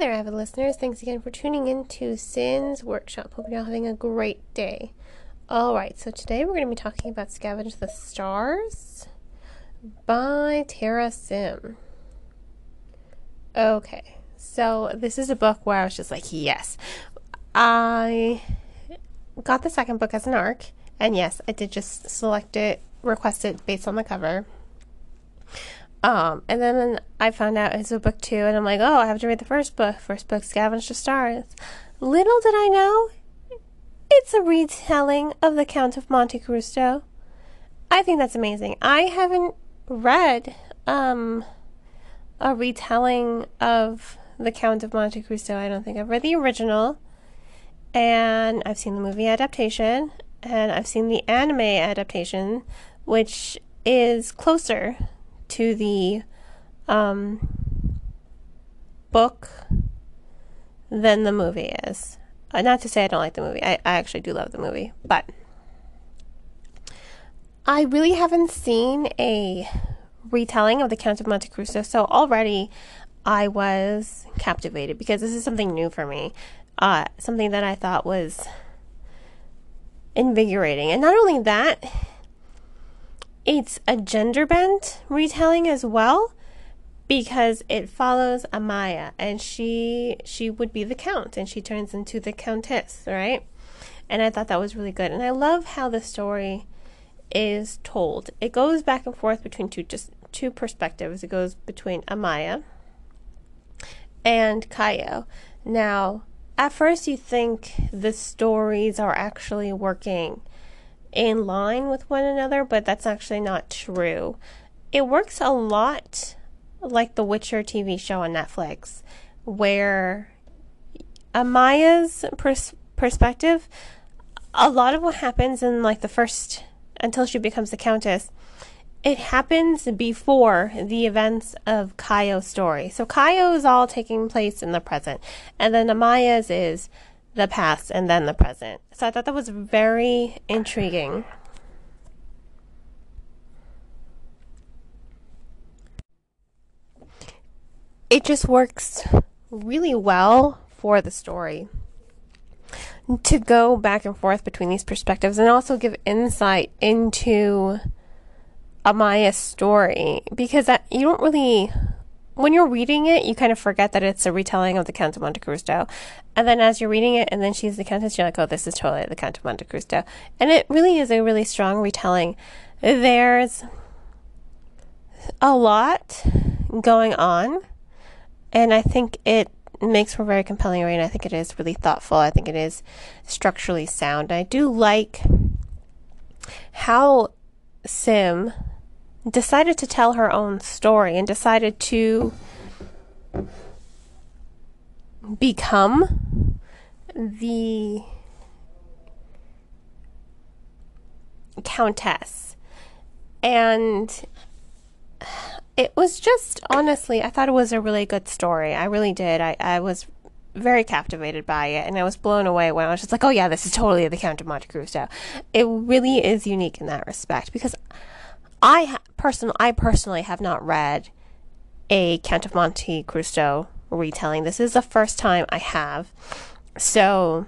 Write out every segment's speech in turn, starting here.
there, avid listeners. Thanks again for tuning in to Sin's Workshop. Hope you're all having a great day. Alright, so today we're going to be talking about Scavenge the Stars by Tara Sim. Okay, so this is a book where I was just like, yes. I got the second book as an ARC, and yes, I did just select it, request it based on the cover. Um, and then I found out it's a book two, and I'm like, oh, I have to read the first book. First book, Scavenge the Stars. Little did I know, it's a retelling of The Count of Monte Cristo. I think that's amazing. I haven't read um, a retelling of The Count of Monte Cristo. I don't think I've read the original, and I've seen the movie adaptation, and I've seen the anime adaptation, which is closer to the um, book than the movie is. Uh, not to say I don't like the movie. I, I actually do love the movie, but I really haven't seen a retelling of the Count of Monte Cristo, so already I was captivated because this is something new for me. Uh, something that I thought was invigorating. And not only that, it's a gender bent retelling as well because it follows Amaya and she she would be the count and she turns into the countess, right? And I thought that was really good. And I love how the story is told. It goes back and forth between two just two perspectives. It goes between Amaya and Cayo. Now, at first you think the stories are actually working in line with one another, but that's actually not true. It works a lot like the Witcher TV show on Netflix, where Amaya's pers- perspective, a lot of what happens in like the first until she becomes the countess, it happens before the events of Cayo's story. So Cayo is all taking place in the present, and then Amaya's is the past and then the present. So I thought that was very intriguing. It just works really well for the story to go back and forth between these perspectives and also give insight into Amaya's story because that, you don't really when you're reading it, you kind of forget that it's a retelling of the Count of Monte Cristo. And then as you're reading it, and then she's the Countess, you're like, oh, this is totally the Count of Monte Cristo. And it really is a really strong retelling. There's a lot going on, and I think it makes for a very compelling read. I think it is really thoughtful. I think it is structurally sound. I do like how Sim decided to tell her own story and decided to become the countess. And it was just honestly, I thought it was a really good story. I really did. I, I was very captivated by it and I was blown away when I was just like, oh yeah, this is totally the Count of Monte Cristo. It really is unique in that respect because I person I personally have not read a Count of Monte Cristo retelling. This is the first time I have. So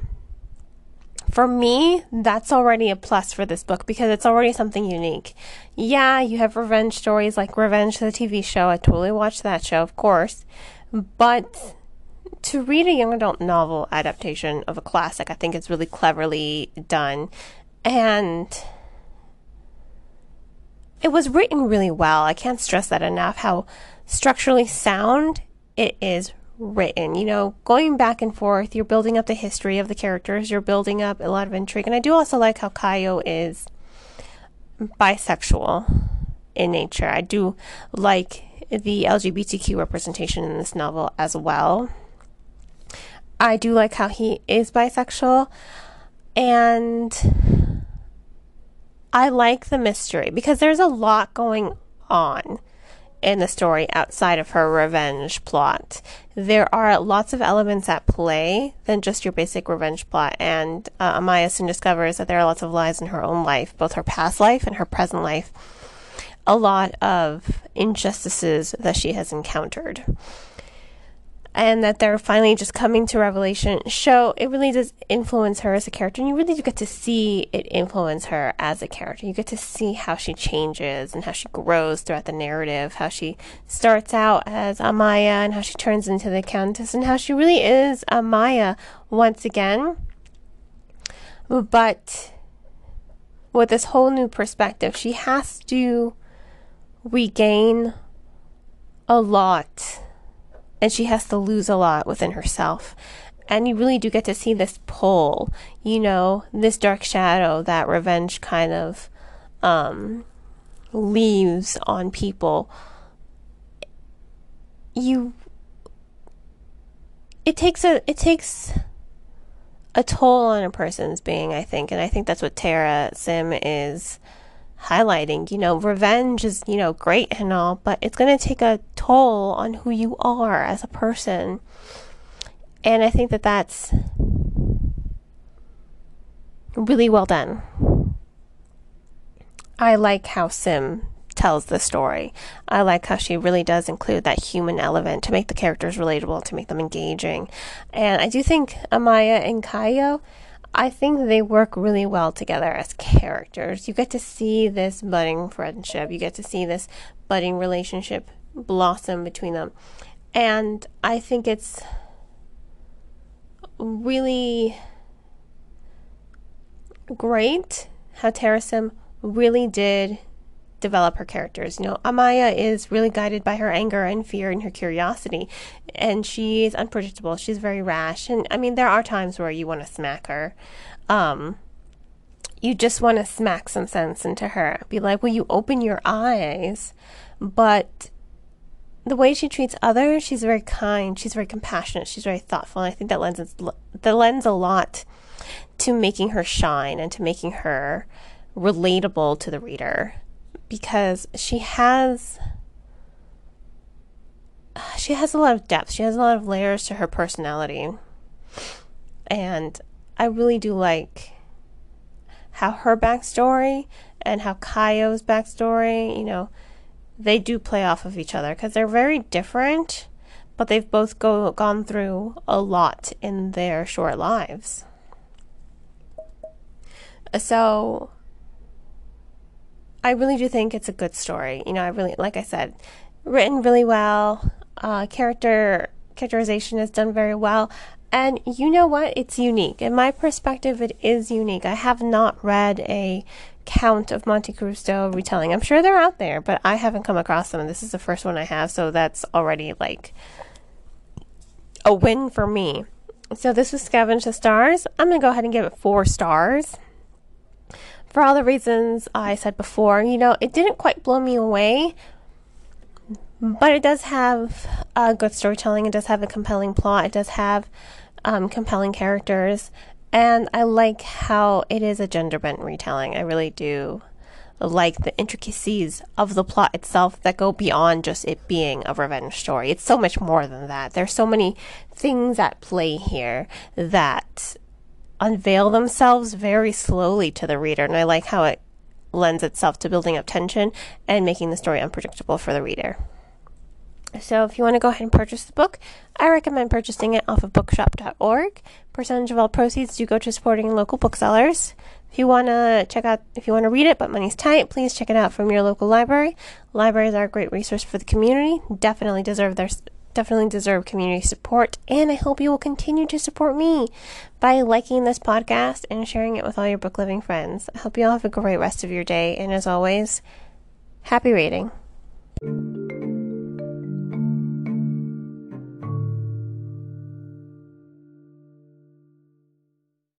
for me, that's already a plus for this book because it's already something unique. Yeah, you have revenge stories like Revenge the TV show. I totally watched that show, of course. But to read a young adult novel adaptation of a classic, I think it's really cleverly done. And it was written really well. I can't stress that enough how structurally sound it is written. You know, going back and forth, you're building up the history of the characters, you're building up a lot of intrigue. And I do also like how Cayo is bisexual in nature. I do like the LGBTQ representation in this novel as well. I do like how he is bisexual and I like the mystery because there's a lot going on in the story outside of her revenge plot. There are lots of elements at play than just your basic revenge plot, and uh, Amaya soon discovers that there are lots of lies in her own life, both her past life and her present life. A lot of injustices that she has encountered. And that they're finally just coming to revelation show it really does influence her as a character. And you really do get to see it influence her as a character. You get to see how she changes and how she grows throughout the narrative how she starts out as amaya and how she turns into the countess and how she really is amaya once again. But with this whole new perspective she has to regain a lot and she has to lose a lot within herself. And you really do get to see this pull, you know, this dark shadow that revenge kind of um, leaves on people. You, it takes a, it takes a toll on a person's being, I think, and I think that's what Tara Sim is highlighting, you know, revenge is, you know, great and all, but it's going to take a toll on who you are as a person. And I think that that's really well done. I like how Sim tells the story. I like how she really does include that human element to make the characters relatable, to make them engaging. And I do think Amaya and Cayo I think they work really well together as characters. You get to see this budding friendship, you get to see this budding relationship blossom between them. And I think it's really great how Tara Sim really did develop her characters. You know, Amaya is really guided by her anger and fear and her curiosity, and she is unpredictable. She's very rash, and I mean, there are times where you want to smack her. Um, you just want to smack some sense into her. Be like, "Will you open your eyes?" But the way she treats others, she's very kind. She's very compassionate. She's very thoughtful. And I think that lends that lends a lot to making her shine and to making her relatable to the reader because she has she has a lot of depth. She has a lot of layers to her personality. And I really do like how her backstory and how Cayo's backstory, you know, they do play off of each other because they're very different, but they've both go gone through a lot in their short lives. So I really do think it's a good story. You know, I really, like I said, written really well. Uh, character characterization is done very well. And you know what? It's unique. In my perspective, it is unique. I have not read a count of Monte Cristo retelling. I'm sure they're out there, but I haven't come across them. And this is the first one I have, so that's already like a win for me. So this was Scavenge the Stars. I'm going to go ahead and give it four stars for all the reasons I said before, you know, it didn't quite blow me away, but it does have a good storytelling. It does have a compelling plot. It does have um, compelling characters. And I like how it is a gender bent retelling. I really do like the intricacies of the plot itself that go beyond just it being a revenge story. It's so much more than that. There's so many things at play here that unveil themselves very slowly to the reader, and I like how it lends itself to building up tension and making the story unpredictable for the reader. So, if you want to go ahead and purchase the book, I recommend purchasing it off of bookshop.org. Percentage of all proceeds do go to supporting local booksellers. If you want to check out, if you want to read it but money's tight, please check it out from your local library. Libraries are a great resource for the community. Definitely deserve their definitely deserve community support, and I hope you will continue to support me by liking this podcast and sharing it with all your book loving friends. I hope you all have a great rest of your day, and as always, happy reading.